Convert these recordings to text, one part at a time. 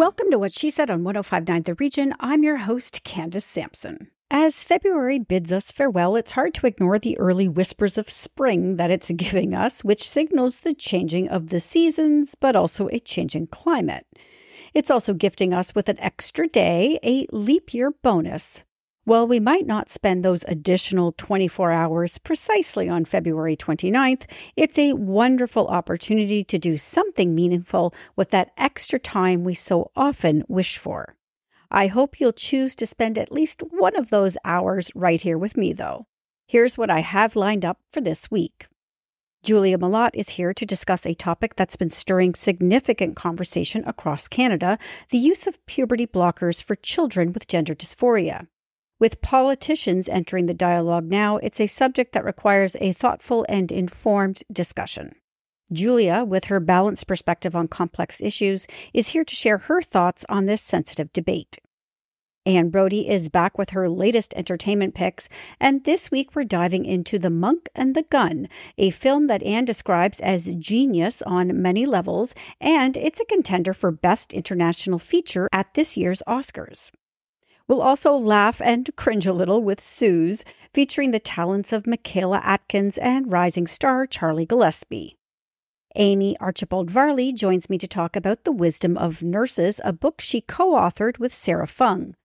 Welcome to What She Said on 1059 The Region. I'm your host, Candace Sampson. As February bids us farewell, it's hard to ignore the early whispers of spring that it's giving us, which signals the changing of the seasons, but also a changing climate. It's also gifting us with an extra day, a leap year bonus. While we might not spend those additional 24 hours precisely on February 29th, it's a wonderful opportunity to do something meaningful with that extra time we so often wish for. I hope you'll choose to spend at least one of those hours right here with me, though. Here's what I have lined up for this week. Julia Malott is here to discuss a topic that's been stirring significant conversation across Canada the use of puberty blockers for children with gender dysphoria. With politicians entering the dialogue now, it's a subject that requires a thoughtful and informed discussion. Julia, with her balanced perspective on complex issues, is here to share her thoughts on this sensitive debate. Anne Brodie is back with her latest entertainment picks, and this week we're diving into The Monk and the Gun, a film that Anne describes as genius on many levels, and it's a contender for Best International Feature at this year's Oscars. We'll also laugh and cringe a little with Suze, featuring the talents of Michaela Atkins and rising star Charlie Gillespie. Amie Archibald Varley joins me to talk about The Wisdom of Nurses, a book she co authored with Sara Fung.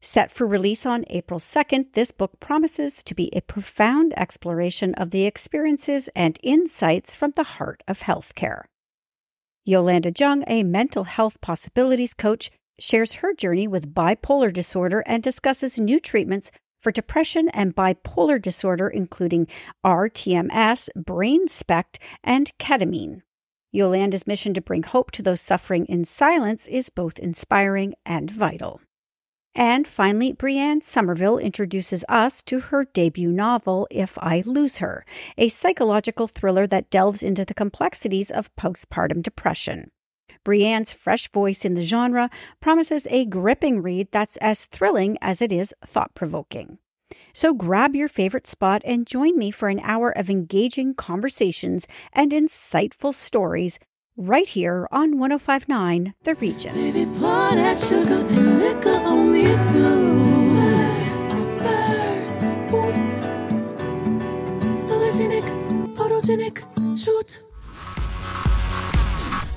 Set for release on April 2nd, this book promises to be a profound exploration of the experiences and insights from the heart of healthcare. Yollanda Zhang, a mental health possibilities coach, shares her journey with bipolar disorder and discusses new treatments for depression and bipolar disorder, including RTMS, brain SPECT, and ketamine. Yollanda's mission to bring hope to those suffering in silence is both inspiring and vital. And finally, Brianne Sommerville introduces us to her debut novel, If I Lose Her, a psychological thriller that delves into the complexities of postpartum depression. Brianne's fresh voice in the genre promises a gripping read that's as thrilling as it is thought provoking. So grab your favorite spot and join me for an hour of engaging conversations and insightful stories right here on 1059 The Region. Baby, pour that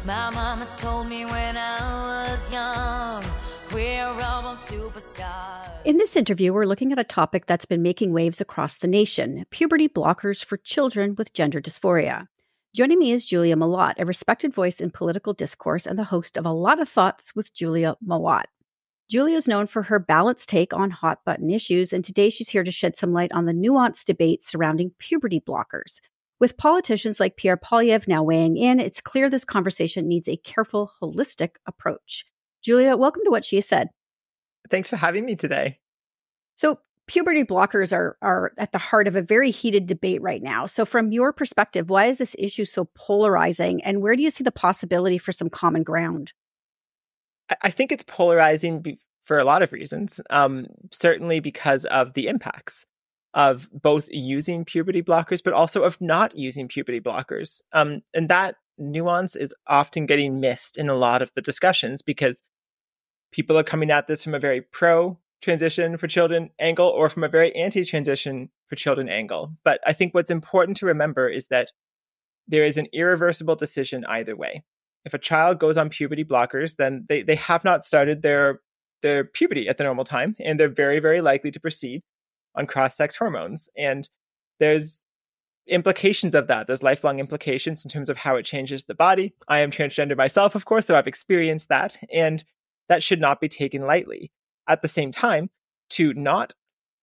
My mama told me when I was young, we're all superstars. In this interview, we're looking at a topic that's been making waves across the nation puberty blockers for children with gender dysphoria. Joining me is Julia Malott, a respected voice in political discourse and the host of A Lot of Thoughts with Julia Malott. Julia is known for her balanced take on hot button issues, and today she's here to shed some light on the nuanced debate surrounding puberty blockers, with politicians like Pierre Poilievre now weighing in, it's clear this conversation needs a careful, holistic approach. Julia, welcome to What She Said. Thanks for having me today. So, puberty blockers are, are at the heart of a very heated debate right now. So, from your perspective, why is this issue so polarizing, and where do you see the possibility for some common ground? I think it's polarizing for a lot of reasons. Um, certainly because of the impacts of both using puberty blockers, but also of not using puberty blockers. Um, and that nuance is often getting missed in a lot of the discussions because people are coming at this from a very pro transition for children angle or from a very anti transition for children angle. But I think what's important to remember is that there is an irreversible decision either way. If a child goes on puberty blockers, then they, they have not started their their puberty at the normal time, and they're very, very likely to proceed on cross sex hormones. And there's implications of that. There's lifelong implications in terms of how it changes the body. I am transgender myself, of course, so I've experienced that. And that should not be taken lightly. At the same time, to not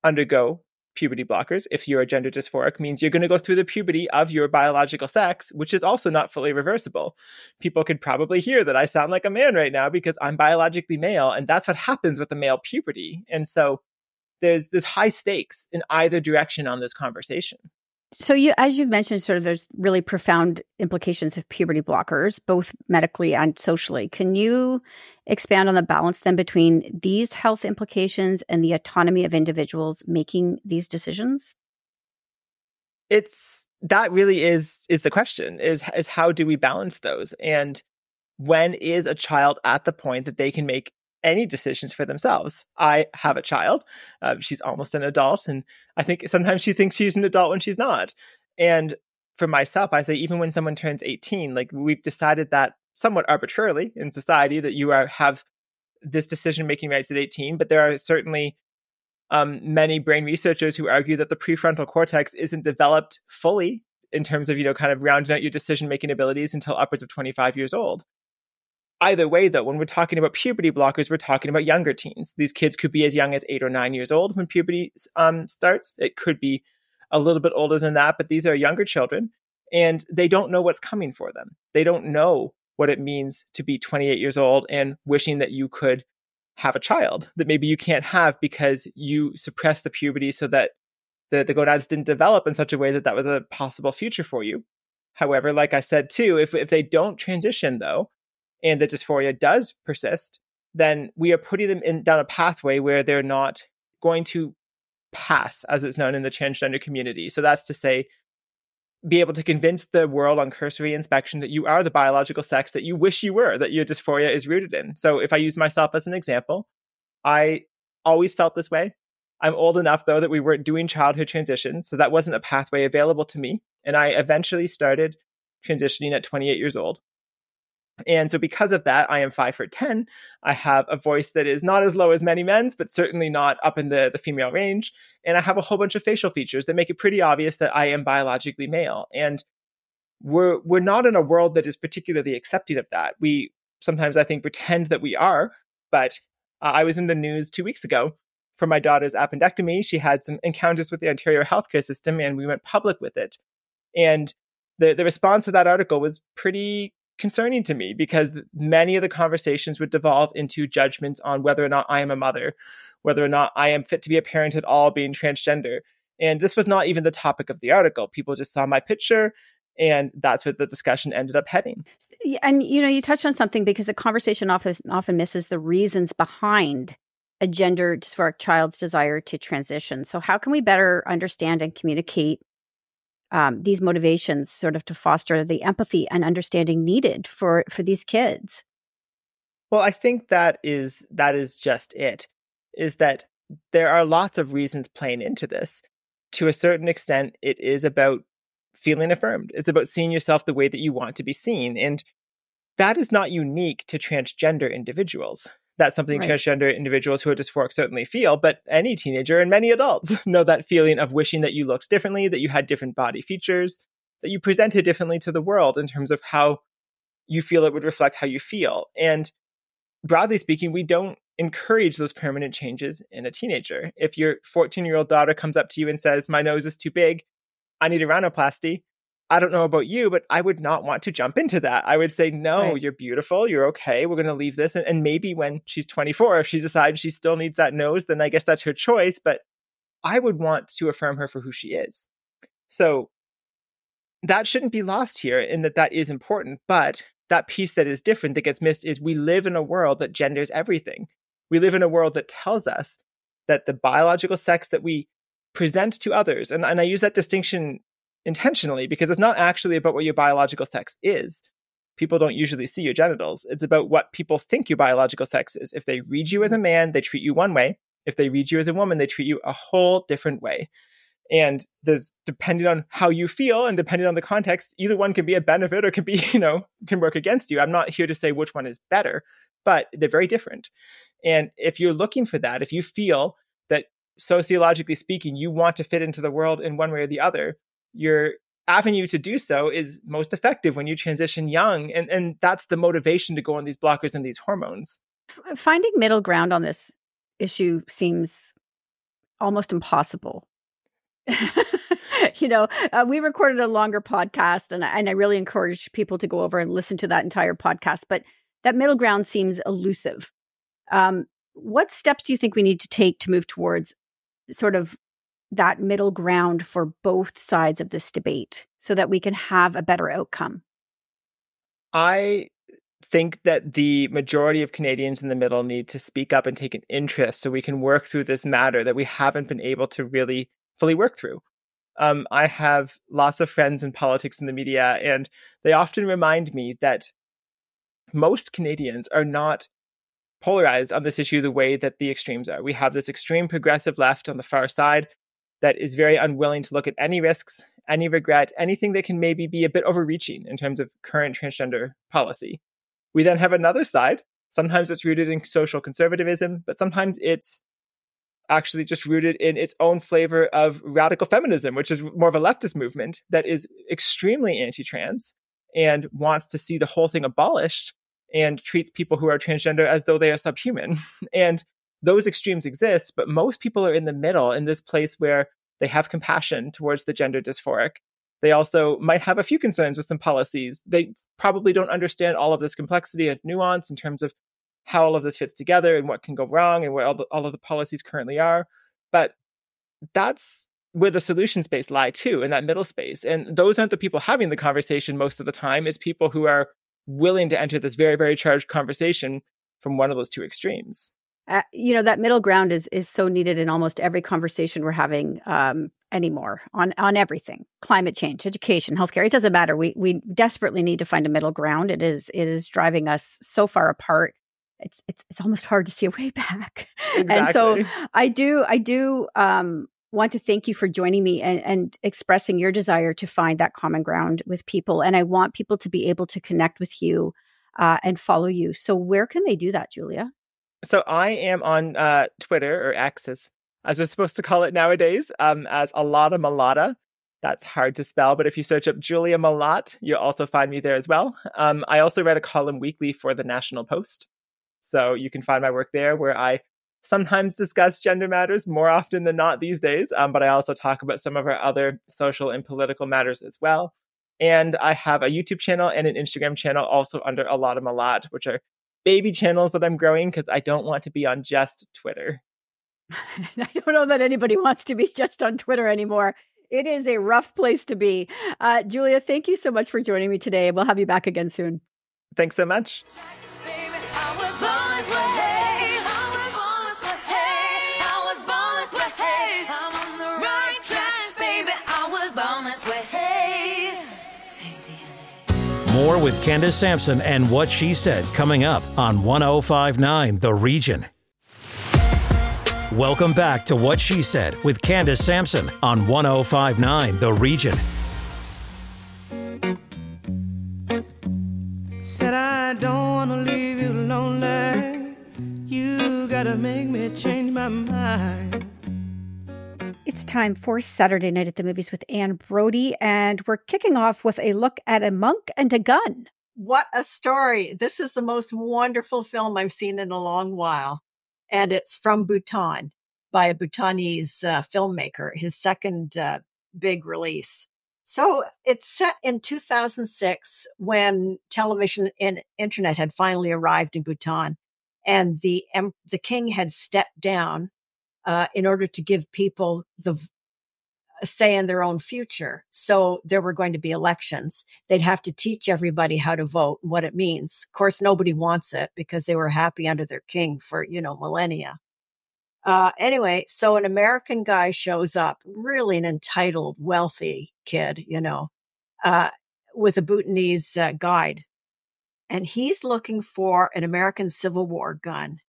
undergo puberty blockers, if you're gender dysphoric, means you're going to go through the puberty of your biological sex, which is also not fully reversible. People could probably hear that I sound like a man right now because I'm biologically male, and that's what happens with the male puberty. And so there's there's high stakes in either direction on this conversation. So you as you've mentioned sort of there's really profound implications of puberty blockers both medically and socially. Can you expand on the balance then between these health implications and the autonomy of individuals making these decisions? It's that really is is the question is is how do we balance those? And when is a child at the point that they can make any decisions for themselves. I have a child. Uh, she's almost an adult. And I think sometimes she thinks she's an adult when she's not. And for myself, I say, even when someone turns 18, like we've decided that somewhat arbitrarily in society that you are, have this decision making rights at 18, but there are certainly um, many brain researchers who argue that the prefrontal cortex isn't developed fully in terms of, you know, kind of rounding out your decision making abilities until upwards of 25 years old. Either way, though, when we're talking about puberty blockers, we're talking about younger teens. These kids could be as young as eight or nine years old when puberty um, starts. It could be a little bit older than that, but these are younger children and they don't know what's coming for them. They don't know what it means to be 28 years old and wishing that you could have a child that maybe you can't have because you suppressed the puberty so that the, the gonads didn't develop in such a way that that was a possible future for you. However, like I said too, if, if they don't transition though, and the dysphoria does persist, then we are putting them in down a pathway where they're not going to pass, as it's known in the transgender community. So that's to say, be able to convince the world on cursory inspection that you are the biological sex that you wish you were, that your dysphoria is rooted in. So if I use myself as an example, I always felt this way. I'm old enough though that we weren't doing childhood transitions, so that wasn't a pathway available to me. And I eventually started transitioning at 28 years old. And so, because of that, I am five foot 10. I have a voice that is not as low as many men's, but certainly not up in the, the female range. And I have a whole bunch of facial features that make it pretty obvious that I am biologically male. And we're, we're not in a world that is particularly accepting of that. We sometimes, I think, pretend that we are. But uh, I was in the news two weeks ago for my daughter's appendectomy. She had some encounters with the Ontario healthcare system, and we went public with it. And the, the response to that article was pretty concerning to me because many of the conversations would devolve into judgments on whether or not I am a mother, whether or not I am fit to be a parent at all, being transgender. And this was not even the topic of the article. People just saw my picture and that's what the discussion ended up heading. And you know, you touched on something because the conversation often often misses the reasons behind a gender dysphoric child's desire to transition. So how can we better understand and communicate um, these motivations sort of to foster the empathy and understanding needed for for these kids. Well i think that is that is just it is that there are lots of reasons playing into this. To a certain extent it is about feeling affirmed. It's about seeing yourself the way that you want to be seen and that is not unique to transgender individuals that's something right. transgender individuals who are dysphoric certainly feel, but any teenager and many adults know that feeling of wishing that you looked differently, that you had different body features, that you presented differently to the world in terms of how you feel it would reflect how you feel. And broadly speaking, we don't encourage those permanent changes in a teenager. If your 14 year old daughter comes up to you and says, My nose is too big, I need a rhinoplasty, I don't know about you, but I would not want to jump into that. I would say, no, right. you're beautiful. You're okay. We're going to leave this. And, and, maybe when she's 24, if she decides she still needs that nose, then I guess that's her choice. But I would want to affirm her for who she is. So that shouldn't be lost here in that that is important. But that piece that is different that gets missed is we live in a world that genders everything. We live in a world that tells us that the biological sex that we present to others, and, and I use that distinction intentionally because it's not actually about what your biological sex is. People don't usually see your genitals. It's about what people think your biological sex is. If they read you as a man, they treat you one way. If they read you as a woman, they treat you a whole different way. And there's depending on how you feel and depending on the context, either one can be a benefit or can be, you know, can work against you. I'm not here to say which one is better, but they're very different. And if you're looking for that, if you feel that sociologically speaking, you want to fit into the world in one way or the other, your avenue to do so is most effective when you transition young and and that's the motivation to go on these blockers and these hormones. Finding middle ground on this issue seems almost impossible. You know uh, we recorded a longer podcast and, and i really encourage people to go over and listen to that entire podcast but that middle ground seems elusive. Um, what steps do you think we need to take to move towards sort of that middle ground for both sides of this debate so that we can have a better outcome? I think that the majority of Canadians in the middle need to speak up and take an interest so we can work through this matter that we haven't been able to really fully work through. Um, I have lots of friends in politics and the media, and they often remind me that most Canadians are not polarized on this issue the way that the extremes are. We have this extreme progressive left on the far side that is very unwilling to look at any risks, any regret, anything that can maybe be a bit overreaching in terms of current transgender policy. We then have another side. Sometimes it's rooted in social conservatism, but sometimes it's actually just rooted in its own flavor of radical feminism, which is more of a leftist movement that is extremely anti trans and wants to see the whole thing abolished and treats people who are transgender as though they are subhuman. and those extremes exist, but most people are in the middle in this place where they have compassion towards the gender dysphoric. They also might have a few concerns with some policies. They probably don't understand all of this complexity and nuance in terms of how all of this fits together and what can go wrong and what all, the, all of the policies currently are. But that's where the solution space lie too, in that middle space. And those aren't the people having the conversation most of the time. It's people who are willing to enter this very, very charged conversation from one of those two extremes. Uh, you know that middle ground is is so needed in almost every conversation we're having um, anymore on on everything climate change education healthcare it doesn't matter. We we desperately need to find a middle ground. It is it is driving us so far apart. It's it's it's almost hard to see a way back. Exactly. and so i do i do um, want to thank you for joining me and, and expressing your desire to find that common ground with people. And i want people to be able to connect with you uh, and follow you. So where can they do that julia so I am on uh, Twitter or X as, we're supposed to call it nowadays, um, as Alada Malata. That's hard to spell, but if you search up Julia Malott, you'll also find me there as well. Um, I also write a column weekly for the National Post. So you can find my work there where I sometimes discuss gender matters more often than not these days, um, but I also talk about some of our other social and political matters as well. And I have a YouTube channel and an Instagram channel also under Alada Malat, which are baby channels that I'm growing because I don't want to be on just Twitter. I don't know that anybody wants to be just on Twitter anymore. It is a rough place to be. Uh, Julia, thank you so much for joining me today. We'll have you back again soon. Thanks so much. More with Candace Sampson and what she said coming up on 1059 The Region. Welcome back to What She Said with Candace Sampson on 1059 The Region. Said I don't want to leave you lonely. You gotta make me change my mind. It's time for Saturday Night at the Movies with Anne Brodie, and we're kicking off with a look at a monk and a gun. What a story! This is the most wonderful film I've seen in a long while, and it's from Bhutan by a Bhutanese uh, filmmaker, his second uh, big release. So it's set in 2006 when television and internet had finally arrived in Bhutan and the, the king had stepped down uh, in order to give people the say in their own future. So there were going to be elections. They'd have to teach everybody how to vote and what it means. Of course, nobody wants it because they were happy under their king for, you know, millennia. Uh, anyway, so an American guy shows up, really an entitled, wealthy kid, you know, uh, with a Bhutanese uh, guide. And he's looking for an American Civil War gun.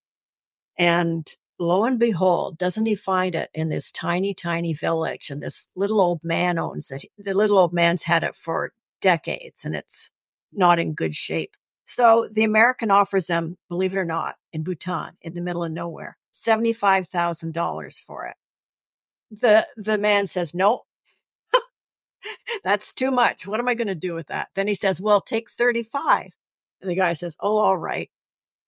And lo and behold, doesn't he find it in this tiny, tiny village? And this little old man owns it. The little old man's had it for decades and it's not in good shape. So the American offers them, believe it or not, in Bhutan, in the middle of nowhere, $75,000 for it. The, the man says, nope, that's too much. What am I going to do with that? Then he says, well, take 35. And the guy says, oh, all right.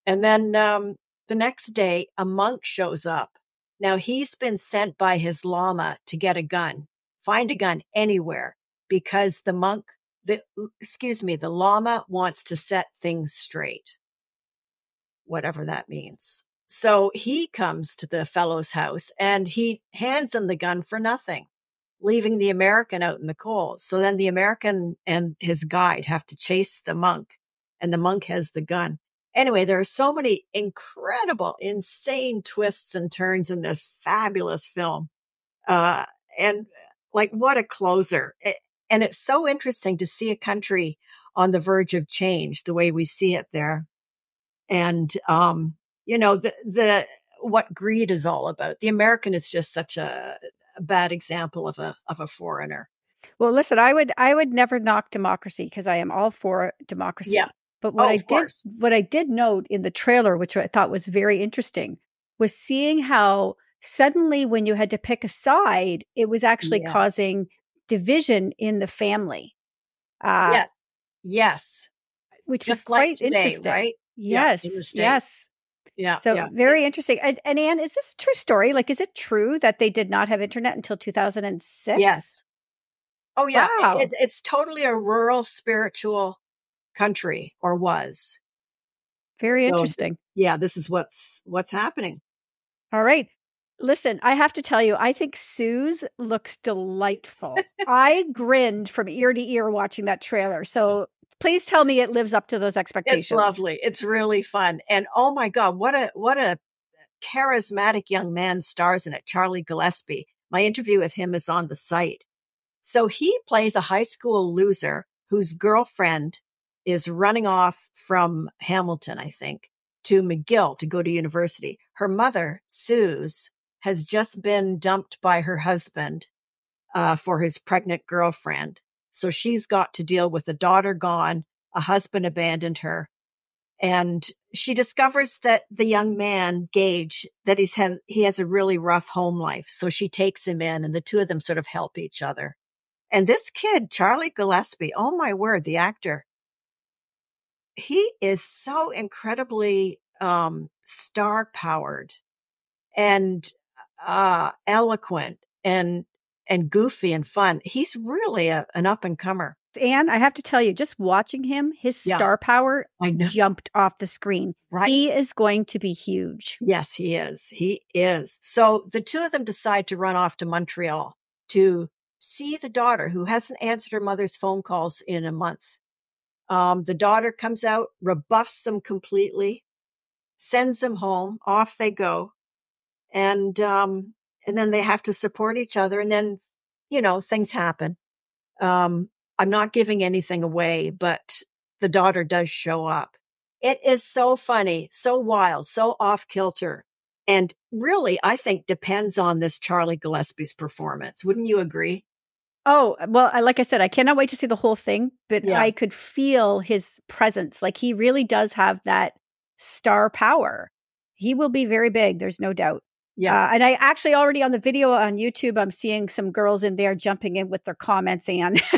And then, um, the next day, a monk shows up. Now he's been sent by his lama to get a gun, find a gun anywhere because the monk, the, excuse me, the lama wants to set things straight, whatever that means. So he comes to the fellow's house and he hands him the gun for nothing, leaving the American out in the cold. So then the American and his guide have to chase the monk and the monk has the gun. Anyway, there are so many incredible, insane twists and turns in this fabulous film. Uh, and like, what a closer. It, And it's so interesting to see a country on the verge of change the way we see it there. And, um, you know, the, the, what greed is all about. The American is just such a, a bad example of a, of a foreigner. Well, listen, I would I would never knock democracy because I am all for democracy. Yeah. But what Oh, I did course. what I did note in the trailer, which I thought was very interesting, was seeing how suddenly when you had to pick a side, it was actually Yeah. causing division in the family. Uh, yes. Yes. which Just like quite today, interesting. right? Yeah, Yes. States. yes. Yeah. So yeah. very interesting. And, and Anne, is this a true story? Like, is it true that they did not have internet until 2006? Yes. Oh yeah, It- Wow. it- it's totally a rural spiritual country or was. Very So- interesting. Yeah, this is what's what's happening. All right. Listen, I have to tell you, I think Suze looks delightful. I grinned from ear to ear watching that trailer. Mm. So please tell me it lives up to those expectations. It's lovely. It's really fun. And oh my god, what a what a charismatic young man stars in it, Charlie Gillespie. My interview with him is on the site. So he plays a high school loser whose girlfriend is running off from Hamilton, I think, to McGill to go to university. Her mother, Suze, has just been dumped by her husband uh, for his pregnant girlfriend. So she's got to deal with a daughter gone, a husband abandoned her, and she discovers that the young man Gage that he's had he has a really rough home life. So she takes him in, and the two of them sort of help each other. And this kid, Charlie Gillespie, oh my word, the actor, he is so incredibly um, star powered and uh, eloquent and and goofy and fun. He's really a, an up and comer. Anne, I have to tell you, just watching him, his Yeah. star power I jumped off the screen. right? He is going to be huge. Yes, he is. He is. So the two of them decide to run off to Montreal to see the daughter who hasn't answered her mother's phone calls in a month. Um, the daughter comes out, rebuffs them completely, sends them home. Off they go. And, um, and then they have to support each other. And then, you know, things happen. Um, I'm not giving anything away, but the daughter does show up. It is so funny, so wild, so off kilter. And really, I think depends on this Charlie Gillespie's performance. Wouldn't you agree? Oh, well, I- like I said, I cannot wait to see the whole thing, but Yeah. I could feel his presence. Like he really does have that star power. He will be very big, there's no doubt. Yeah. Uh, and I actually already on the video on YouTube, I'm seeing some girls in there jumping in with their comments. And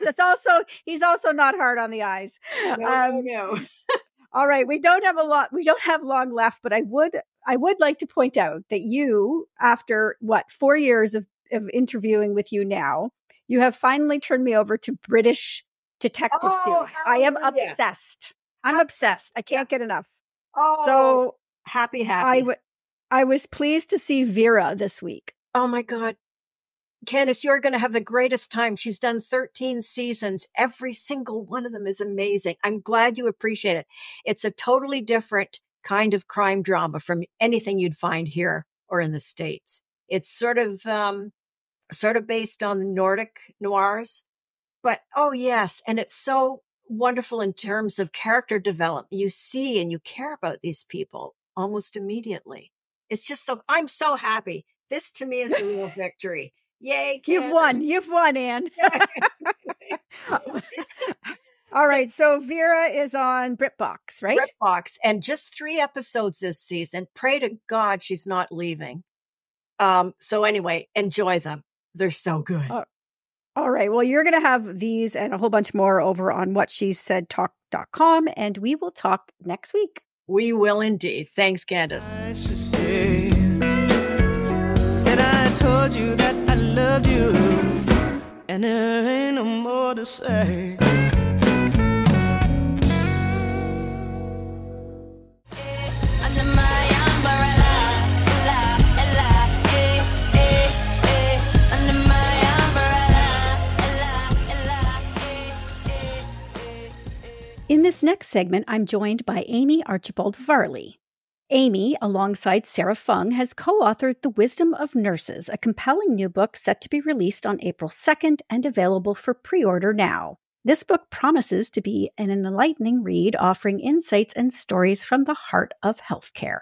That's also he's also not hard on the eyes. Um, no. All right, we don't have a lot. We don't have long left, but I would I would like to point out that you, after what four years of of interviewing with you now, you have finally turned me over to British detective Oh, series. I am obsessed. I'm obsessed. I can't get enough. Oh, So happy, happy. I w- I was pleased to see Vera this week. oh my God. Candace, you're going to have the greatest time. She's done 13 seasons. Every single one of them is amazing. I'm glad you appreciate it. It's a totally different kind of crime drama from anything you'd find here or in the States. It's sort of, um, sort of based on Nordic noirs, but oh yes. And it's so wonderful in terms of character development. You see and you care about these people almost immediately. It's just so, I'm so happy. This to me is a real victory. Yay. You've won. You've won, Anne. All right. So Vera is on BritBox, right? BritBox, and just three episodes this season. Pray to God she's not leaving. Um, so anyway, enjoy them. They're so good. Oh, All right. Well, you're going to have these and a whole bunch more over on what she said talk.com, and we will talk next week. We will indeed. Thanks, Candace. I should stay. Said I told you that I loved you, and there ain't no more to say. This next segment, I'm joined by Amie Archibald Varley. Amie, alongside Sara Fung, has co authored The Wisdom of Nurses, a compelling new book set to be released on April 2nd and available for pre order now. This book promises to be an enlightening read, offering insights and stories from the heart of healthcare.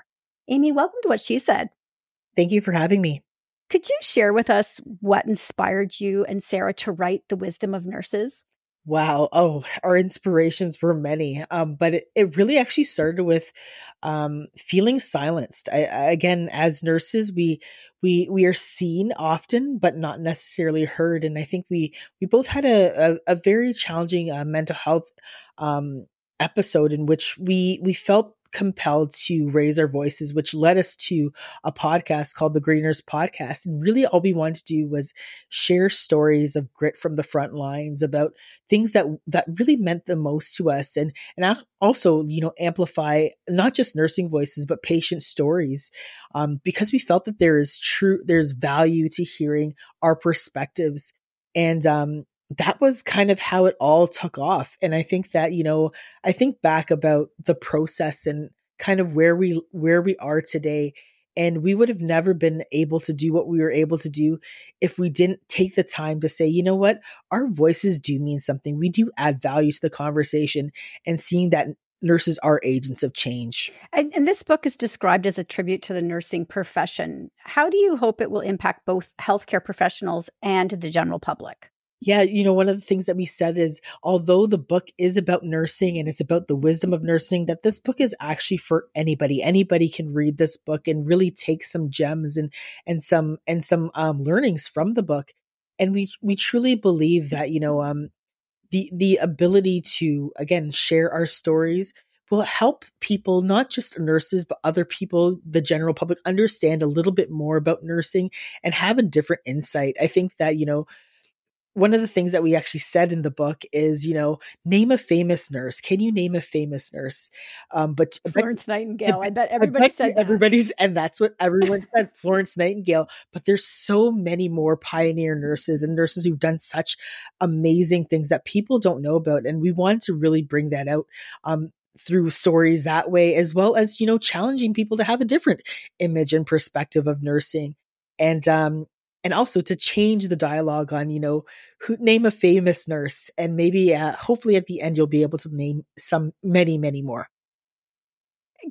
Amie, welcome to What She Said. Thank you for having me. Could you share with us what inspired you and Sara to write The Wisdom of Nurses? Wow. Oh, our inspirations were many. Um, but it, it really actually started with um, feeling silenced. I, I, again, as nurses, we we we are seen often, but not necessarily heard. And I think we we both had a a, a very challenging uh, mental health um, episode in which we we felt compelled to raise our voices, which led us to a podcast called the Gritty Nurse Podcast. And really all we wanted to do was share stories of grit from the front lines about things that, that really meant the most to us. And, and also, you know, amplify not just nursing voices, but patient stories. Um, because we felt that there is true, there's value to hearing our perspectives. And, um, that was kind of how it all took off. And I think that, you know, I think back about the process and kind of where we, where we are today. And we would have never been able to do what we were able to do if we didn't take the time to say, you know what, our voices do mean something. We do add value to the conversation and seeing that nurses are agents of change. And, and, this book is described as a tribute to the nursing profession. How do you hope it will impact both healthcare professionals and the general public? Yeah, you know, one of the things that we said is although the book is about nursing and it's about the wisdom of nursing, that this book is actually for anybody. Anybody can read this book and really take some gems and and some and some um, learnings from the book. And we we truly believe that you know um, the the ability to again share our stories will help people, not just nurses, but other people, the general public, understand a little bit more about nursing and have a different insight. I think that you know one of the things that we actually said in the book is, you know, name a famous nurse. Can you name a famous nurse? Um, but Florence Nightingale. I bet everybody I bet said that. everybody's, and that's what everyone said. Florence Nightingale. But there's so many more pioneer nurses and nurses who've done such amazing things that people don't know about, and we wanted to really bring that out. Um, through stories that way, as well as, you know, challenging people to have a different image and perspective of nursing. And um, and also to change the dialogue on you know who name a famous nurse and maybe uh, hopefully at the end you'll be able to name some many many more.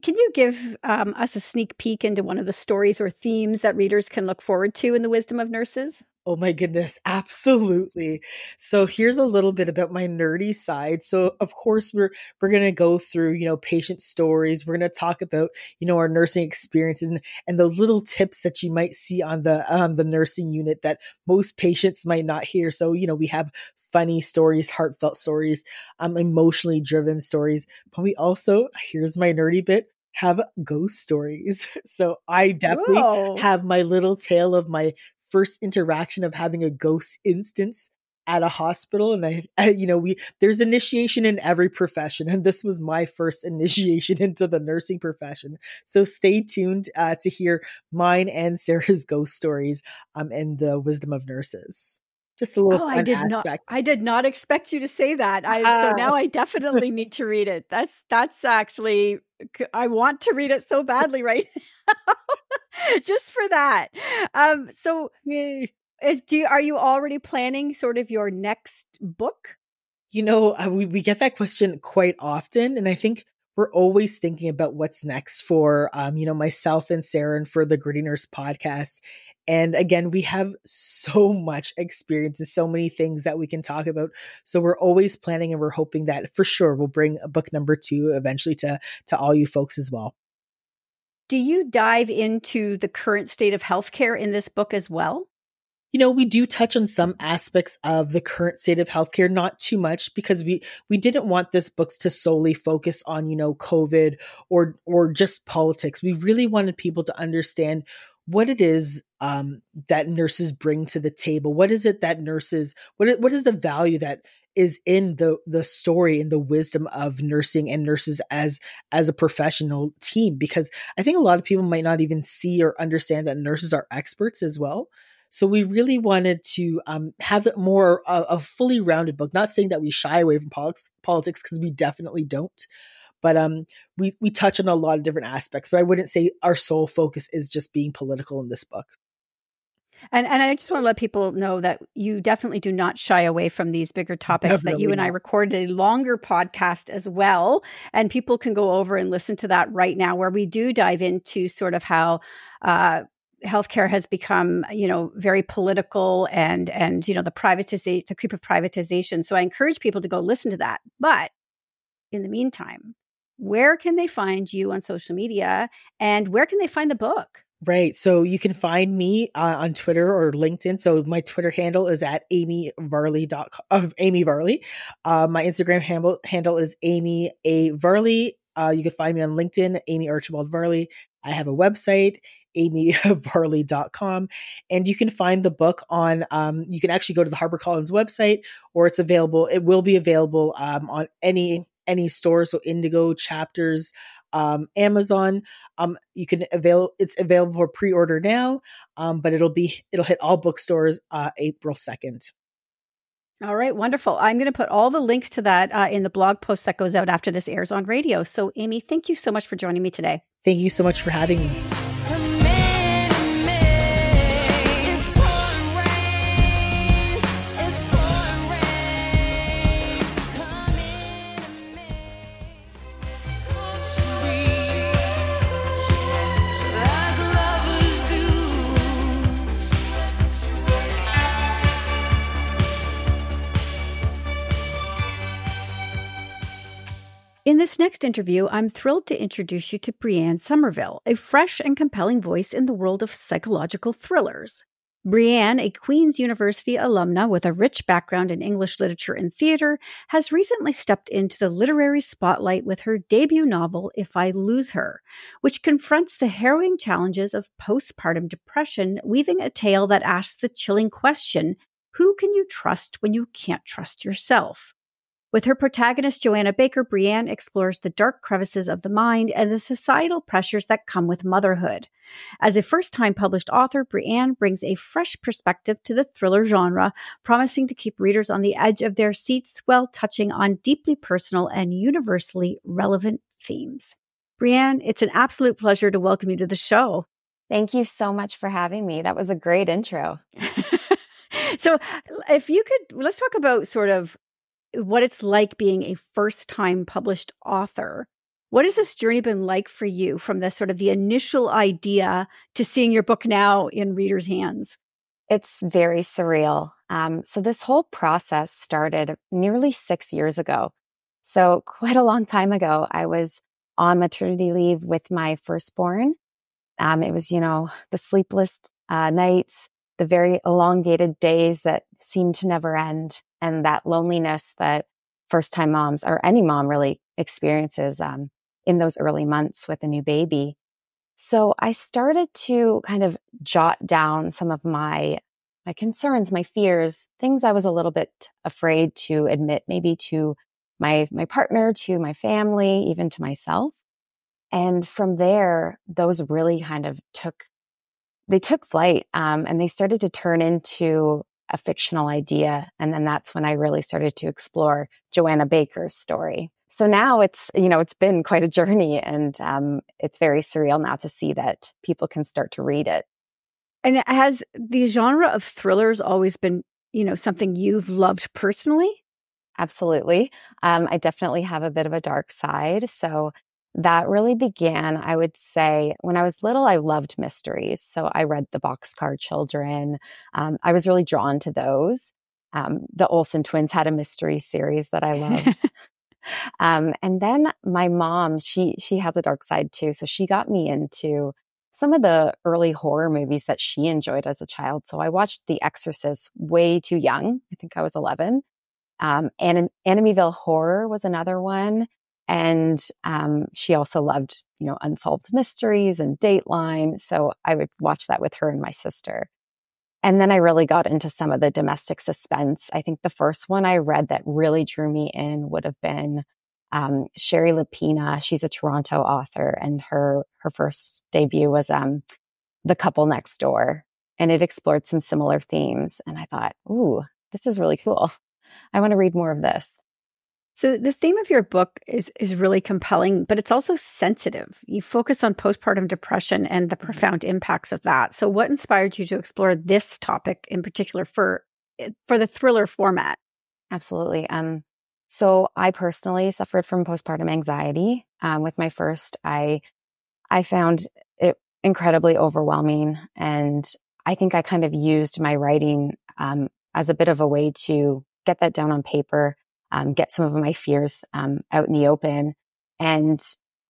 Can you give um, us a sneak peek into one of the stories or themes that readers can look forward to in the wisdom of nurses Oh my goodness, absolutely. So here's a little bit about my nerdy side. So of course we're we're going to go through, you know, patient stories. We're going to talk about, you know, our nursing experiences and, and those little tips that you might see on the um the nursing unit that most patients might not hear. So, you know, we have funny stories, heartfelt stories, um emotionally driven stories, but we also here's my nerdy bit have ghost stories. So I definitely Whoa. have my little tale of my first interaction of having a ghost instance at a hospital and I, I, you know we there's initiation in every profession and this was my first initiation into the nursing profession so stay tuned uh, to hear mine and sara's ghost stories um and the wisdom of nurses just a little oh, I did aspect. not I did not expect you to say that. I uh, so now I definitely need to read it. That's that's actually I want to read it so badly right now. just for that. Um, so, Yay. is do you, are you already planning sort of your next book? You know, uh, we we get that question quite often, and I think we're always thinking about what's next for um, you know myself and sara and for the gritty nurse podcast and again we have so much experience and so many things that we can talk about so we're always planning and we're hoping that for sure we'll bring a book number two eventually to to all you folks as well do you dive into the current state of healthcare in this book as well? you know, we do touch on some aspects of the current state of healthcare, not too much because we, we didn't want this book to solely focus on, you know, COVID or, or just politics. We really wanted people to understand what it is um, that nurses bring to the table. What is it that nurses, what what is the value that is in the the story and the wisdom of nursing and nurses as as a professional team because i think a lot of people might not even see or understand that nurses are experts as well so we really wanted to um, have more uh, a fully rounded book not saying that we shy away from politics politics because we definitely don't but um, we we touch on a lot of different aspects. But I wouldn't say our sole focus is just being political in this book. And and I just want to let people know that you definitely do not shy away from these bigger topics. that you and I recorded a longer podcast as well, and people can go over and listen to that right now, where we do dive into sort of how. Uh, healthcare has become you know very political and and you know the privatization the creep of privatization so i encourage people to go listen to that but in the meantime where can they find you on social media and where can they find the book Right. So you can find me uh, on Twitter or LinkedIn. So my Twitter handle is at Amie Varley of Amie Varley. Uh, my Instagram handle handle is Amie A Varley. Uh, you can find me on LinkedIn, Amie Archibald Varley. I have a website, amyvarley.com. And you can find the book on, um, you can actually go to the HarperCollins website or it's available. It will be available um, on any any store. So Indigo, Chapters, um, Amazon. Um, you can avail. It's available for pre-order now, um, but it'll be it'll hit all bookstores uh, April second. All right, wonderful. I'm going to put all the links to that uh, in the blog post that goes out after this airs on radio. So, Amie, thank you so much for joining me today. Thank you so much for having me. This next interview, I'm thrilled to introduce you to Brianne Sommerville, a fresh and compelling voice in the world of psychological thrillers. Brianne, a Queen's University alumna with a rich background in English literature and theater, has recently stepped into the literary spotlight with her debut novel, If I Lose Her, which confronts the harrowing challenges of postpartum depression, weaving a tale that asks the chilling question who can you trust when you can't trust yourself? With her protagonist, Joanna Baker, Brianne explores the dark crevices of the mind and the societal pressures that come with motherhood. As a first time published author, Brianne brings a fresh perspective to the thriller genre, promising to keep readers on the edge of their seats while touching on deeply personal and universally relevant themes. Brianne, it's an absolute pleasure to welcome you to the show. Thank you so much for having me. That was a great intro. so, if you could, let's talk about sort of what it's like being a first time published author. What has this journey been like for you from the sort of the initial idea to seeing your book now in readers' hands? It's very surreal. Um, so, this whole process started nearly six years ago. So, quite a long time ago, I was on maternity leave with my firstborn. Um, it was, you know, the sleepless uh, nights, the very elongated days that seemed to never end, and that loneliness that first time moms or any mom really experiences um, in those early months with a new baby. So I started to kind of jot down some of my my concerns, my fears, things I was a little bit afraid to admit, maybe to my my partner, to my family, even to myself. And from there, those really kind of took they took flight um, and they started to turn into a fictional idea. And then that's when I really started to explore Joanna Baker's story. So now it's, you know, it's been quite a journey and um, it's very surreal now to see that people can start to read it. And has the genre of thrillers always been, you know, something you've loved personally? Absolutely. Um, I definitely have a bit of a dark side. So that really began, I would say, when I was little, I loved mysteries. So I read The Boxcar Children. Um, I was really drawn to those. Um, the Olsen twins had a mystery series that I loved. um, and then my mom, she she has a dark side too. So she got me into some of the early horror movies that she enjoyed as a child. So I watched The Exorcist way too young. I think I was 11. Um, and Amityville Horror was another one. And um, she also loved, you know, unsolved mysteries and Dateline. So I would watch that with her and my sister. And then I really got into some of the domestic suspense. I think the first one I read that really drew me in would have been um, Shari Lapena. She's a Toronto author, and her her first debut was um, The Couple Next Door, and it explored some similar themes. And I thought, ooh, this is really cool. I want to read more of this. So the theme of your book is is really compelling, but it's also sensitive. You focus on postpartum depression and the profound impacts of that. So what inspired you to explore this topic in particular for eh, for the thriller format? Absolutely. Um, so I personally suffered from postpartum anxiety. Um, with my first, I I found it incredibly overwhelming, and I think I kind of used my writing um, as a bit of a way to get that down on paper, um, get some of my fears um, out in the open, and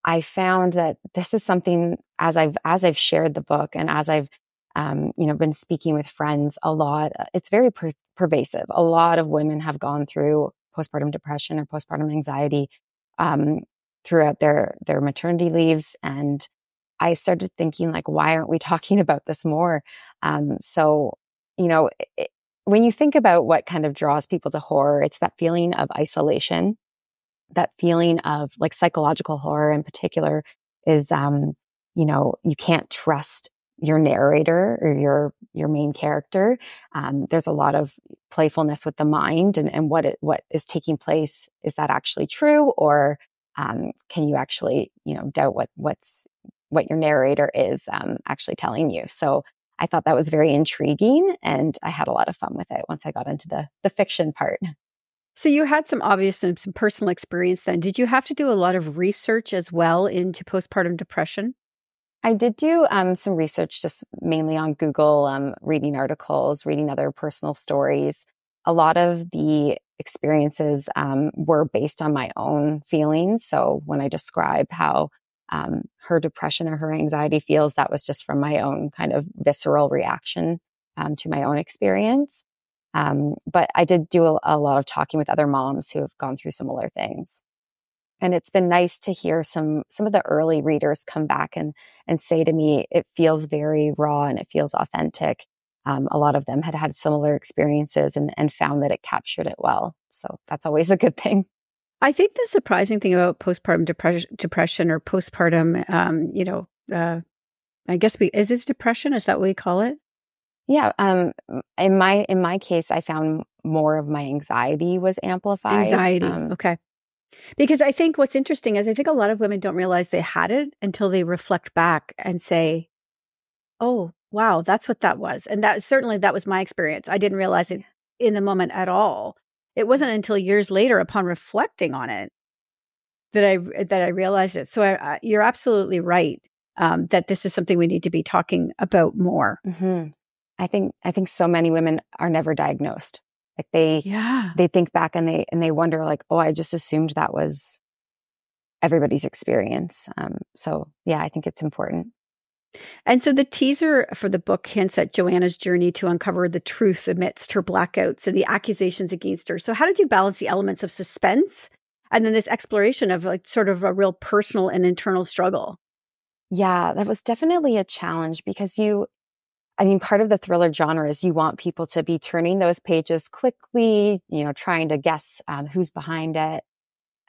I found that this is something as I've as I've shared the book and as I've um, you know been speaking with friends a lot, it's very per- pervasive. A lot of women have gone through postpartum depression or postpartum anxiety um, throughout their their maternity leaves, and I started thinking like, why aren't we talking about this more? Um, so, you know, when you think about what kind of draws people to horror, it's that feeling of isolation, that feeling of like psychological horror in particular is, um, you know, you can't trust your narrator or your your main character. Um, there's a lot of playfulness with the mind and, and what it, what is taking place. Is that actually true, or um, can you actually you know doubt what what's what your narrator is um, actually telling you? So I thought that was very intriguing, and I had a lot of fun with it once I got into the the fiction part. So you had some obvious and some personal experience then. Did you have to do a lot of research as well into postpartum depression? I did do um, some research just mainly on Google, um, reading articles, reading other personal stories. A lot of the experiences um, were based on my own feelings. So when I describe how um, her depression or her anxiety feels, that was just from my own kind of visceral reaction um, to my own experience. Um, but I did do a, a lot of talking with other moms who have gone through similar things. And it's been nice to hear some some of the early readers come back and and say to me it feels very raw and it feels authentic. Um, a lot of them had had similar experiences and, and found that it captured it well. So that's always a good thing I think the surprising thing about postpartum depression, depression or postpartum, um, you know, uh, I guess we is it depression? Is that what we call it? yeah um, in my in my case i found more of my anxiety was amplified Anxiety. Um, okay. Because I think what's interesting is I think a lot of women don't realize they had it until they reflect back and say, "Oh, wow, that's what that was." And that certainly that was my experience. I didn't realize it in the moment at all. It wasn't until years later, upon reflecting on it, that I that I realized it. So I, I, you're absolutely right um, that this is something we need to be talking about more. mhm. i think i think so many women are never diagnosed like they Yeah. they think back and they and they wonder like oh i just assumed that was everybody's experience um, so yeah i think it's important And so the teaser for the book hints at Joanna's journey to uncover the truth amidst her blackouts and the accusations against her. So how did you balance the elements of suspense and then this exploration of like sort of a real personal and internal struggle? yeah that was definitely a challenge because you i mean part of the thriller genre is you want people to be turning those pages quickly you know trying to guess um, who's behind it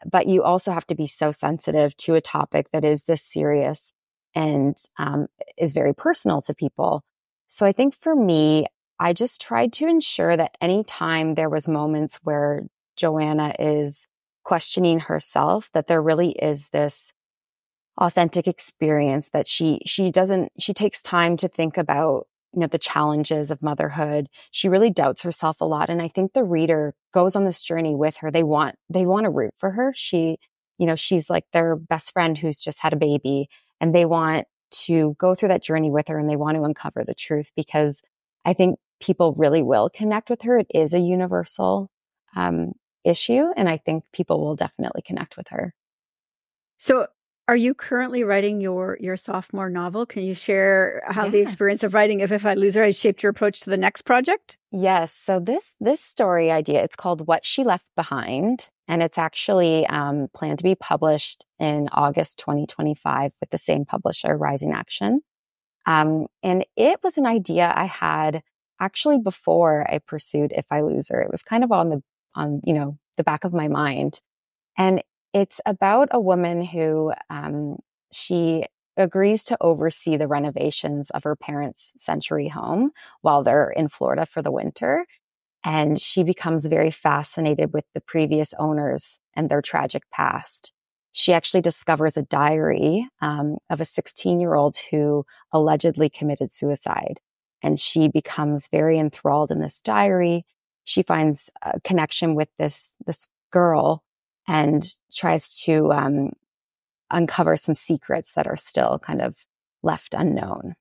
but you also have to be so sensitive to a topic that is this serious and um, is very personal to people. So i think for me i just tried to ensure that anytime there was moments where joanna is questioning herself that there really is this authentic experience that she she doesn't she takes time to think about you know the challenges of motherhood. She really doubts herself a lot and i think the reader goes on this journey with her. They want they want to root for her. She you know she's like their best friend who's just had a baby and they want to go through that journey with her and they want to uncover the truth because i think people really will connect with her it is a universal um, issue and i think people will definitely connect with her So are you currently writing your your sophomore novel? Can you share how the experience of writing If If I Lose Her has shaped your approach to the next project? Yes. So this this story idea, it's called What She Left Behind, and it's actually um, planned to be published in August 2025 with the same publisher, Rising Action. Um, and it was an idea I had actually before I pursued If I Lose Her. It was kind of on the on you know the back of my mind, and it's about a woman who um, she agrees to oversee the renovations of her parents' century home while they're in Florida for the winter. And she becomes very fascinated with the previous owners and their tragic past. She actually discovers a diary um, of a 16 year old who allegedly committed suicide. And she becomes very enthralled in this diary. She finds a connection with this, this girl and tries to um, uncover some secrets that are still kind of left unknown.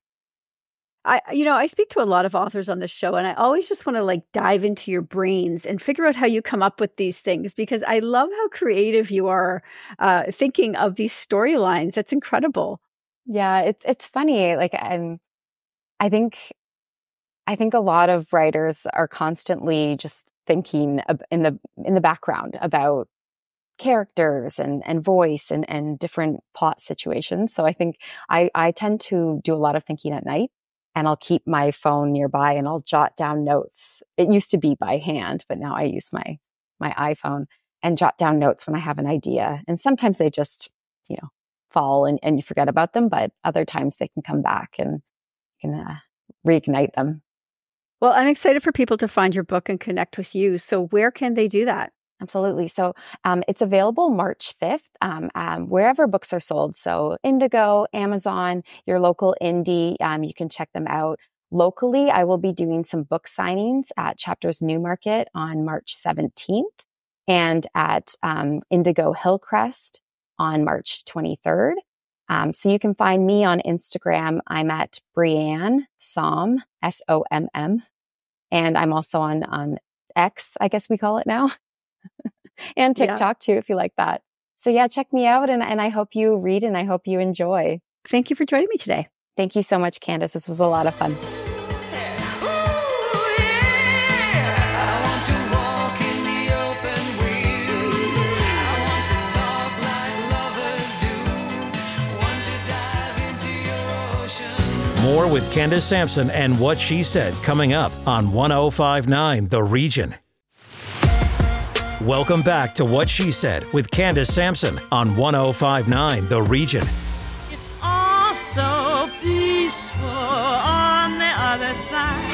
I, you know, I speak to a lot of authors on this show, and I always just want to like dive into your brains and figure out how you come up with these things because I love how creative you are uh, thinking of these storylines. That's incredible. Yeah, it's it's funny. Like, and I think, I think a lot of writers are constantly just thinking in the in the background about characters and and voice and and different plot situations. So I think I I tend to do a lot of thinking at night and I'll keep my phone nearby and I'll jot down notes. It used to be by hand, but now I use my my iPhone and jot down notes when I have an idea. And sometimes they just, you know, fall and, and you forget about them, but other times they can come back and you can uh, reignite them. Well, I'm excited for people to find your book and connect with you. So, where can they do that? Absolutely. So um, it's available March 5th, um, um, wherever books are sold. So Indigo, Amazon, your local indie, um, you can check them out. Locally, I will be doing some book signings at Chapters Newmarket on March 17th and at um, Indigo Hillcrest on March 23rd. Um, so you can find me on Instagram. I'm at Brianne Somm, S O M M. And I'm also on, on X, I guess we call it now. And Yeah. TikTok too, if you like that. So yeah, check me out and, and I hope you read and I hope you enjoy. Thank you for joining me today. Thank you so much, Candace. This was a lot of fun. More with Candace Sampson and what she said coming up on 1059 The Region. Welcome back to What She Said with Candace Sampson on 1059 The Region. It's all so peaceful on the other side.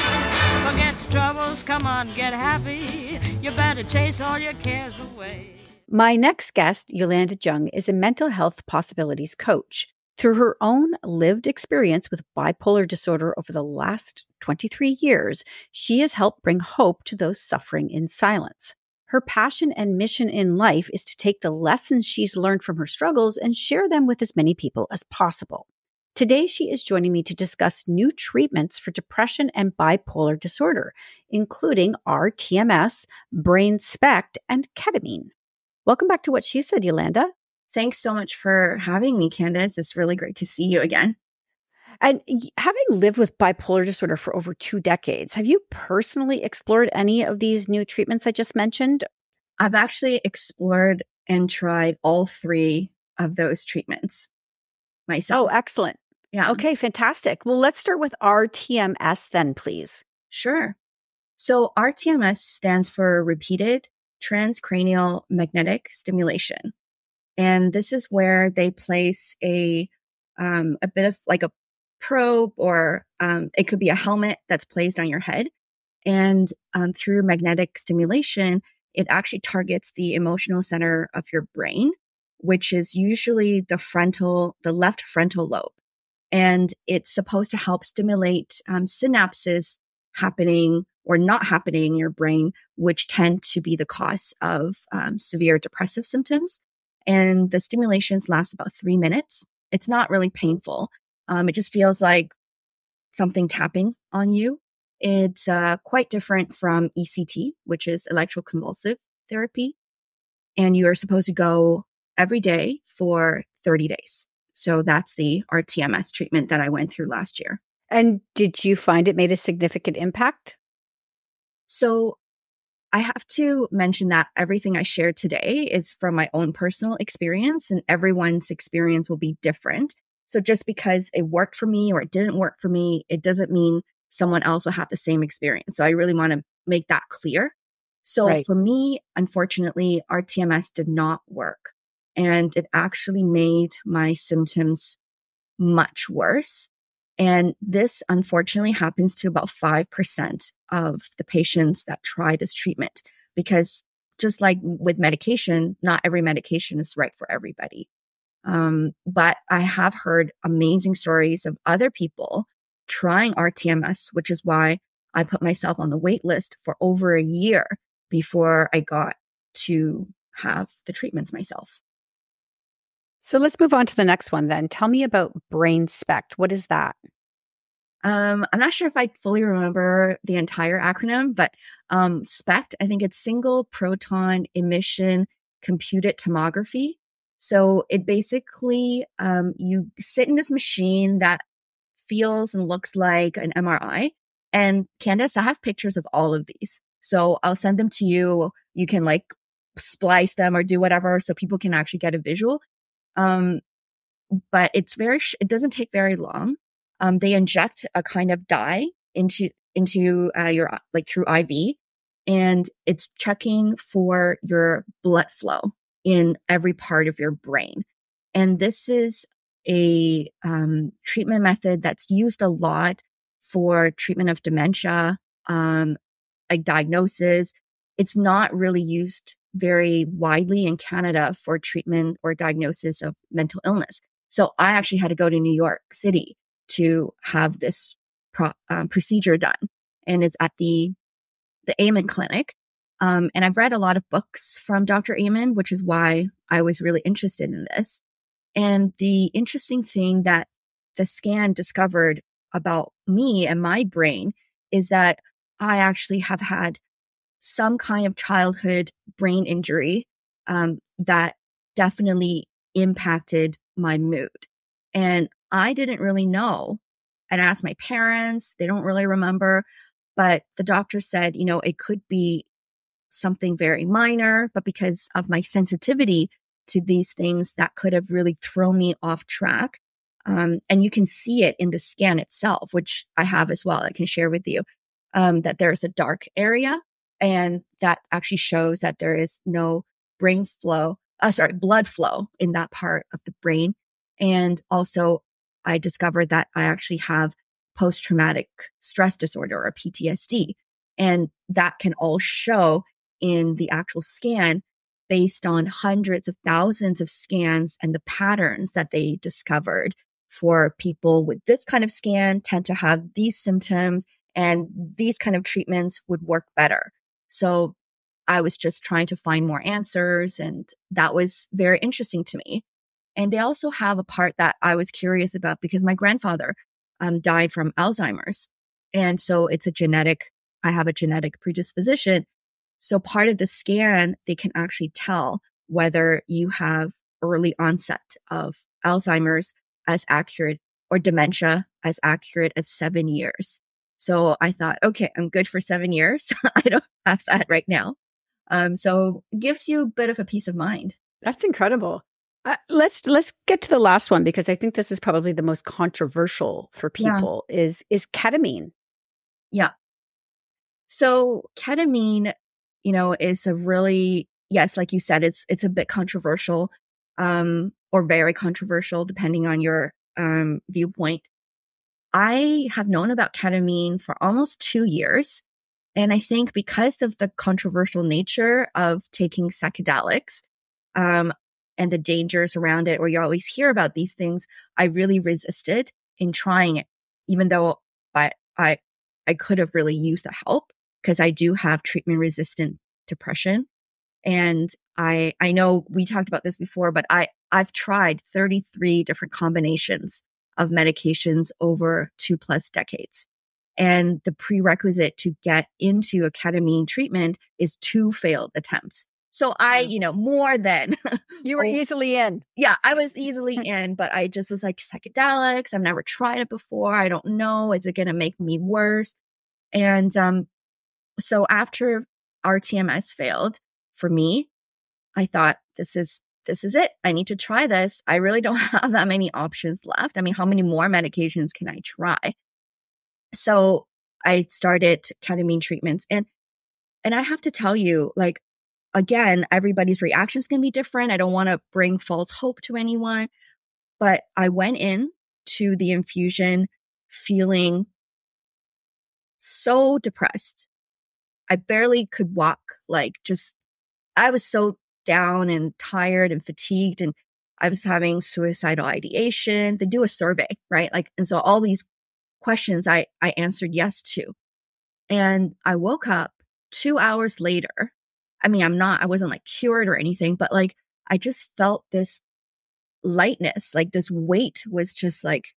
Forget your troubles, come on, get happy. You better chase all your cares away. My next guest, Yollanda Zhang, is a mental health possibilities coach. Through her own lived experience with bipolar disorder over the last 23 years, she has helped bring hope to those suffering in silence. Her passion and mission in life is to take the lessons she's learned from her struggles and share them with as many people as possible. Today, she is joining me to discuss new treatments for depression and bipolar disorder, including RTMS, brain spect, and ketamine. Welcome back to what she said, Yollanda. Thanks so much for having me, Candace. It's really great to see you again. And having lived with bipolar disorder for over two decades, have you personally explored any of these new treatments I just mentioned? I've actually explored and tried all three of those treatments myself. Oh, excellent. yeah. Okay, fantastic. Well, let's start with RTMS then, please. Sure. So RTMS stands for repeated transcranial magnetic stimulation. And this is where they place a, um, a bit of like a probe or, um, it could be a helmet that's placed on your head. And, um, through magnetic stimulation, it actually targets the emotional center of your brain, which is usually the frontal, the left frontal lobe. And it's supposed to help stimulate, um, synapses happening or not happening in your brain, which tend to be the cause of um, severe depressive symptoms. And the stimulations last about three minutes. It's not really painful. Um, it just feels like something tapping on you. It's uh, quite different from ECT, which is electroconvulsive therapy. And you are supposed to go every day for 30 days. So that's the RTMS treatment that I went through last year. And did you find it made a significant impact? So I have to mention that everything I share today is from my own personal experience and everyone's experience will be different. So just because it worked for me or it didn't work for me, it doesn't mean someone else will have the same experience. So I really want to make that clear. So Right. for me, unfortunately, RTMS did not work and it actually made my symptoms much worse. And this unfortunately happens to about 5% of the patients that try this treatment because just like with medication, not every medication is right for everybody. Um, but I have heard amazing stories of other people trying RTMS, which is why I put myself on the wait list for over a year before I got to have the treatments myself. So let's move on to the next one then. Tell me about Brain Spect. What is that? Um, I'm not sure if I fully remember the entire acronym, but um, SPECT, I think it's single proton emission computed tomography. So it basically, um, you sit in this machine that feels and looks like an MRI. And Candace, I have pictures of all of these. So I'll send them to you. You can like splice them or do whatever so people can actually get a visual. Um, but it's very, sh- it doesn't take very long. Um, they inject a kind of dye into, into uh, your, like through IV and it's checking for your blood flow in every part of your brain. And this is a um, treatment method that's used a lot for treatment of dementia, um, like diagnosis. It's not really used very widely in Canada for treatment or diagnosis of mental illness. So I actually had to go to New York City to have this pro- um, procedure done. And it's at the, the Amen Clinic. Um, and I've read a lot of books from Dr. Amen, which is why I was really interested in this. And the interesting thing that the scan discovered about me and my brain is that I actually have had some kind of childhood brain injury um, that definitely impacted my mood. And I didn't really know. And I asked my parents, they don't really remember. But the doctor said, you know, it could be something very minor, but because of my sensitivity to these things, that could have really thrown me off track. Um, and you can see it in the scan itself, which I have as well. I can share with you um, that there's a dark area, and that actually shows that there is no brain flow, uh, sorry, blood flow in that part of the brain. And also, I discovered that I actually have post traumatic stress disorder or PTSD. And that can all show in the actual scan based on hundreds of thousands of scans and the patterns that they discovered for people with this kind of scan tend to have these symptoms and these kind of treatments would work better. So I was just trying to find more answers and that was very interesting to me. And they also have a part that I was curious about because my grandfather um, died from Alzheimer's. And so it's a genetic, I have a genetic predisposition so part of the scan, they can actually tell whether you have early onset of Alzheimer's as accurate or dementia as accurate as seven years. So I thought, okay, I'm good for seven years. I don't have that right now. Um, so gives you a bit of a peace of mind. That's incredible. Uh, let's let's get to the last one because I think this is probably the most controversial for people. Yeah. Is is ketamine? Yeah. So ketamine you know, is a really, yes, like you said, it's, it's a bit controversial, um, or very controversial depending on your, um, viewpoint. I have known about ketamine for almost two years. And I think because of the controversial nature of taking psychedelics, um, and the dangers around it, or you always hear about these things, I really resisted in trying it, even though I, I, I could have really used the help because I do have treatment resistant depression. And I, I know we talked about this before, but I, I've tried 33 different combinations of medications over two plus decades. And the prerequisite to get into a ketamine treatment is two failed attempts. So I, you know, more than you were oh, easily in. Yeah, I was easily in, but I just was like psychedelics. I've never tried it before. I don't know. Is it going to make me worse? And um, so after RTMS failed for me, I thought this is this is it. I need to try this. I really don't have that many options left. I mean, how many more medications can I try? So I started ketamine treatments and and I have to tell you like again, everybody's reactions can be different. I don't want to bring false hope to anyone, but I went in to the infusion feeling so depressed. I barely could walk, like just, I was so down and tired and fatigued and I was having suicidal ideation. They do a survey, right? Like, and so all these questions I, I answered yes to. And I woke up two hours later. I mean, I'm not, I wasn't like cured or anything, but like I just felt this lightness, like this weight was just like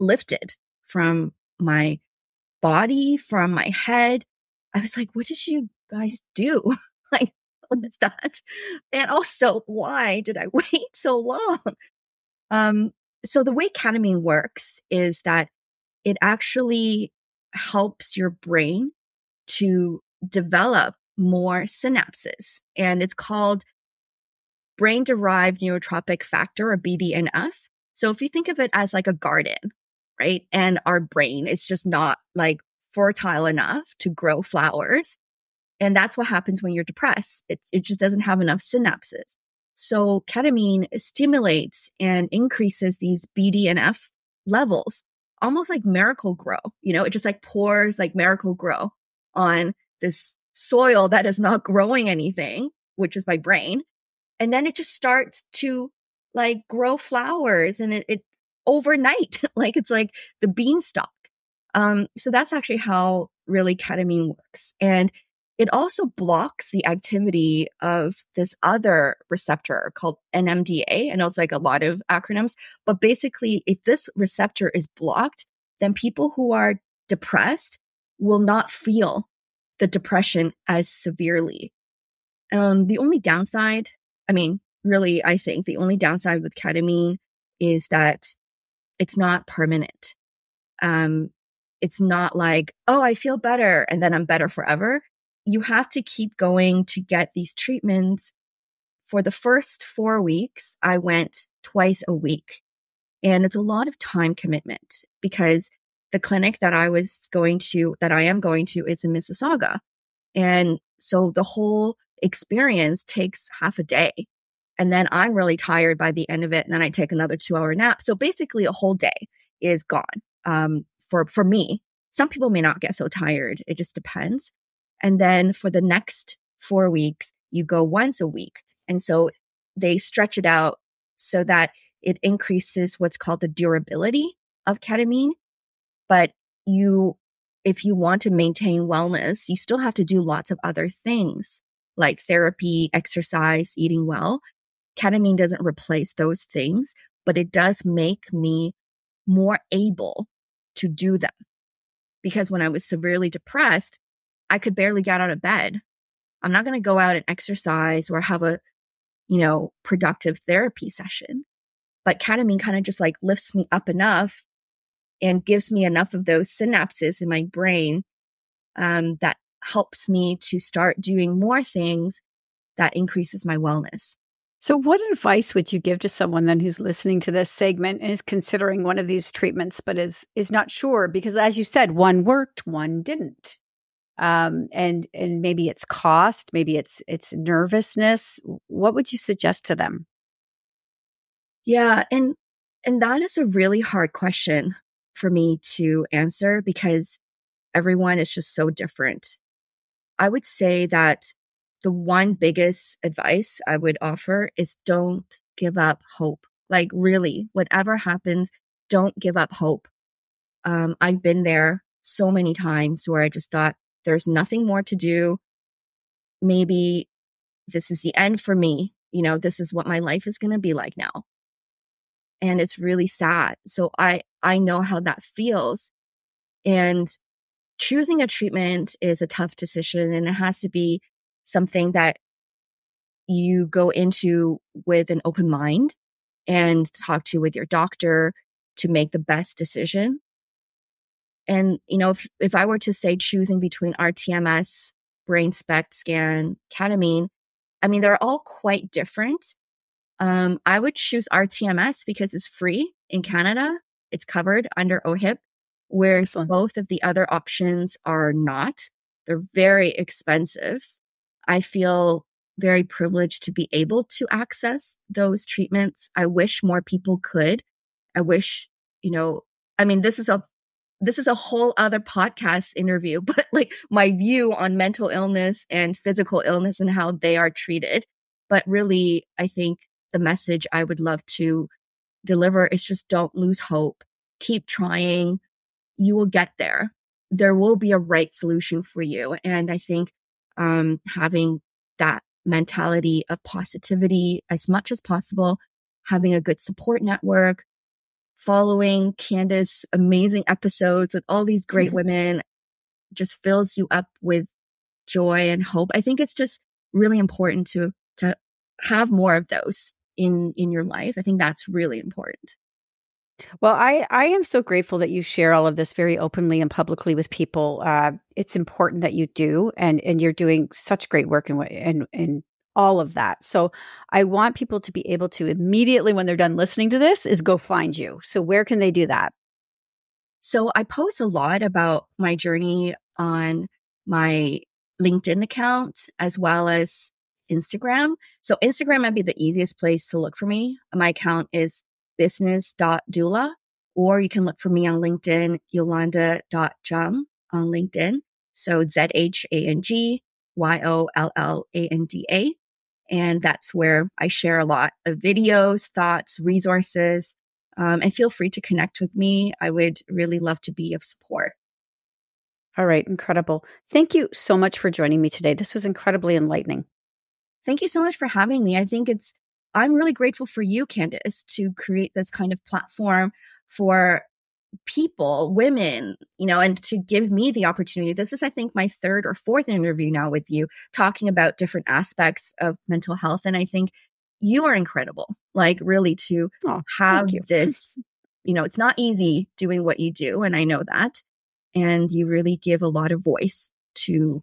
lifted from my body, from my head. I was like, what did you guys do? like, what is that? And also, why did I wait so long? Um, so the way ketamine works is that it actually helps your brain to develop more synapses and it's called brain derived neurotrophic factor or BDNF. So if you think of it as like a garden, right? And our brain is just not like fertile enough to grow flowers. And that's what happens when you're depressed. It, it just doesn't have enough synapses. So ketamine stimulates and increases these BDNF levels, almost like Miracle-Gro. You know, it just like pours like Miracle-Gro on this soil that is not growing anything, which is my brain. And then it just starts to like grow flowers and it, it overnight, like it's like the beanstalk. Um, so that's actually how really ketamine works. And it also blocks the activity of this other receptor called NMDA. I know it's like a lot of acronyms, but basically, if this receptor is blocked, then people who are depressed will not feel the depression as severely. Um, the only downside, I mean, really, I think the only downside with ketamine is that it's not permanent. Um, it's not like, oh, I feel better and then I'm better forever. You have to keep going to get these treatments. For the first four weeks, I went twice a week. And it's a lot of time commitment because the clinic that I was going to, that I am going to is in Mississauga. And so the whole experience takes half a day. And then I'm really tired by the end of it. And then I take another two hour nap. So basically a whole day is gone. Um, for, for me, some people may not get so tired. It just depends. And then for the next four weeks, you go once a week. And so they stretch it out so that it increases what's called the durability of ketamine. But you, if you want to maintain wellness, you still have to do lots of other things like therapy, exercise, eating well. Ketamine doesn't replace those things, but it does make me more able to do them. Because when I was severely depressed, I could barely get out of bed. I'm not going to go out and exercise or have a, you know, productive therapy session. But ketamine kind of just like lifts me up enough and gives me enough of those synapses in my brain um, that helps me to start doing more things that increases my wellness. So, what advice would you give to someone then who's listening to this segment and is considering one of these treatments, but is is not sure because, as you said, one worked, one didn't, um, and and maybe it's cost, maybe it's it's nervousness. What would you suggest to them? Yeah, and and that is a really hard question for me to answer because everyone is just so different. I would say that the one biggest advice I would offer is don't give up hope. Like really, whatever happens, don't give up hope. Um, I've been there so many times where I just thought there's nothing more to do. Maybe this is the end for me. You know, this is what my life is going to be like now. And it's really sad. So I, I know how that feels. And choosing a treatment is a tough decision and it has to be something that you go into with an open mind and talk to with your doctor to make the best decision. And, you know, if, if I were to say choosing between RTMS, brain SPECT scan, ketamine, I mean, they're all quite different. Um, I would choose RTMS because it's free in Canada. It's covered under OHIP, whereas Excellent. both of the other options are not. They're very expensive. I feel very privileged to be able to access those treatments. I wish more people could. I wish, you know, I mean, this is a this is a whole other podcast interview, but like my view on mental illness and physical illness and how they are treated. But really, I think the message I would love to deliver is just don't lose hope. Keep trying. You will get there. There will be a right solution for you. And I think um, having that mentality of positivity as much as possible, having a good support network, following Candace amazing episodes with all these great mm-hmm. women just fills you up with joy and hope. I think it's just really important to to have more of those in in your life. I think that's really important. Well, I, I am so grateful that you share all of this very openly and publicly with people. Uh, it's important that you do, and and you're doing such great work in in in all of that. So I want people to be able to immediately, when they're done listening to this, is go find you. So where can they do that? So I post a lot about my journey on my LinkedIn account as well as Instagram. So Instagram might be the easiest place to look for me. My account is business.doula, or you can look for me on LinkedIn, yolanda.zhang on LinkedIn. So Z H A N G Y O L L A N D A. And that's where I share a lot of videos, thoughts, resources. Um, and feel free to connect with me. I would really love to be of support. All right, incredible. Thank you so much for joining me today. This was incredibly enlightening. Thank you so much for having me. I think it's, I'm really grateful for you, Candace, to create this kind of platform for people, women, you know, and to give me the opportunity. This is, I think, my third or fourth interview now with you talking about different aspects of mental health. And I think you are incredible, like really to oh, have this, you know, it's not easy doing what you do. And I know that. And you really give a lot of voice to